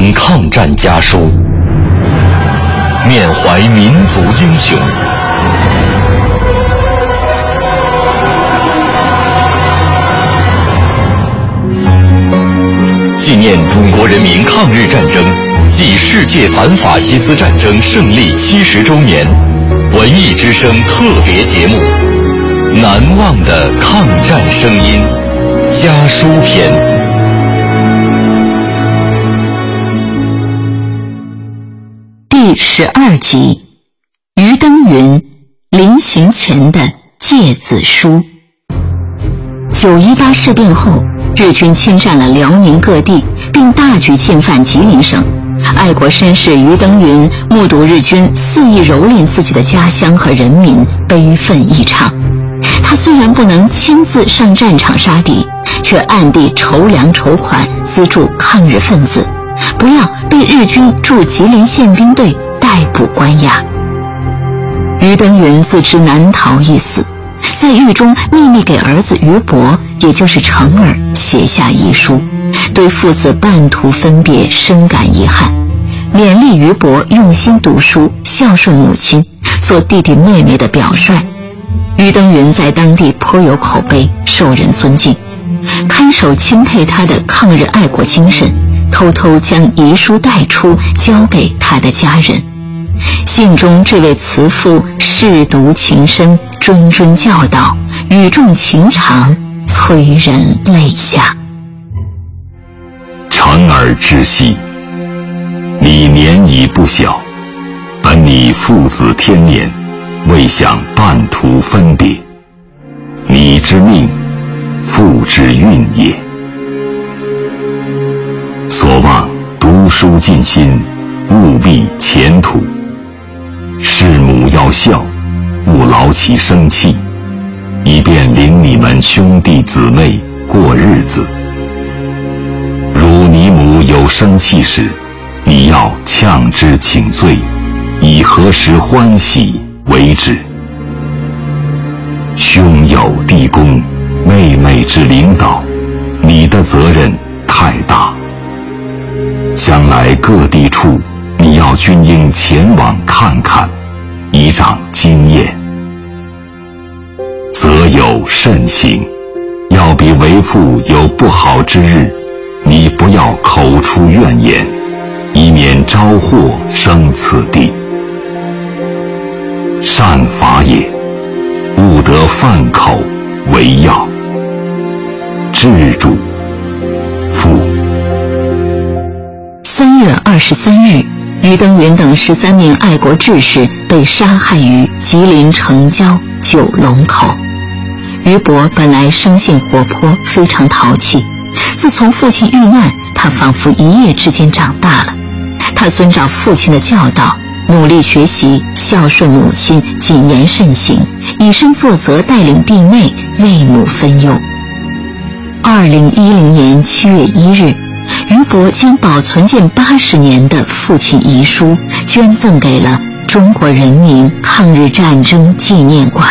本抗战家书，缅怀民族英雄，纪念中国人民抗日战争暨世界反法西斯战争胜利七十周年文艺之声特别节目《难忘的抗战声音》家书篇。十二集，于登云临行前的诫子书。九一八事变后，日军侵占了辽宁各地，并大举进犯吉林省。爱国绅士于登云目睹日军肆意蹂躏自己的家乡和人民，悲愤异常。他虽然不能亲自上战场杀敌，却暗地筹粮筹款，资助抗日分子。不料被日军驻吉林宪兵队逮捕关押。于登云自知难逃一死，在狱中秘密给儿子于伯，也就是成儿写下遗书，对父子半途分别深感遗憾，勉励于伯用心读书，孝顺母亲，做弟弟妹妹的表率。于登云在当地颇有口碑，受人尊敬，看守钦佩他的抗日爱国精神。偷偷将遗书带出，交给他的家人。信中，这位慈父舐犊情深，谆谆教导，语重情长，催人泪下。长儿知悉，你年已不小，本你父子天年，未想半途分别。你之命，父之运也。所望读书尽心，务必前途。事母要孝，勿劳其生气，以便领你们兄弟姊妹过日子。如你母有生气时，你要呛之请罪，以何时欢喜为止。兄友弟恭，妹妹之领导，你的责任太大。将来各地处，你要均应前往，以长经验。则有慎行，要比为父有不好之日，你不要口出怨言，以免招祸生此地。善法也，勿得犯口为要。治主。三月二十三日，于登云等十三名爱国志士被杀害于吉林城郊九龙口。于伯本来生性活泼，非常淘气。自从父亲遇难，他仿佛一夜之间长大了。他遵照父亲的教导，努力学习，孝顺母亲，谨言慎行，以身作则，带领弟妹为母分忧。二零一零年七月一日。于伯将保存近八十年的父亲遗书捐赠给了中国人民抗日战争纪念馆。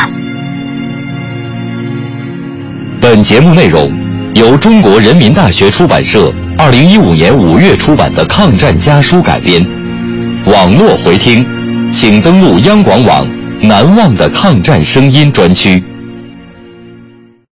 本节目内容由中国人民大学出版社二零一五年五月出版的《抗战家书》改编。网络回听，请登录央广网“难忘的抗战声音”专区。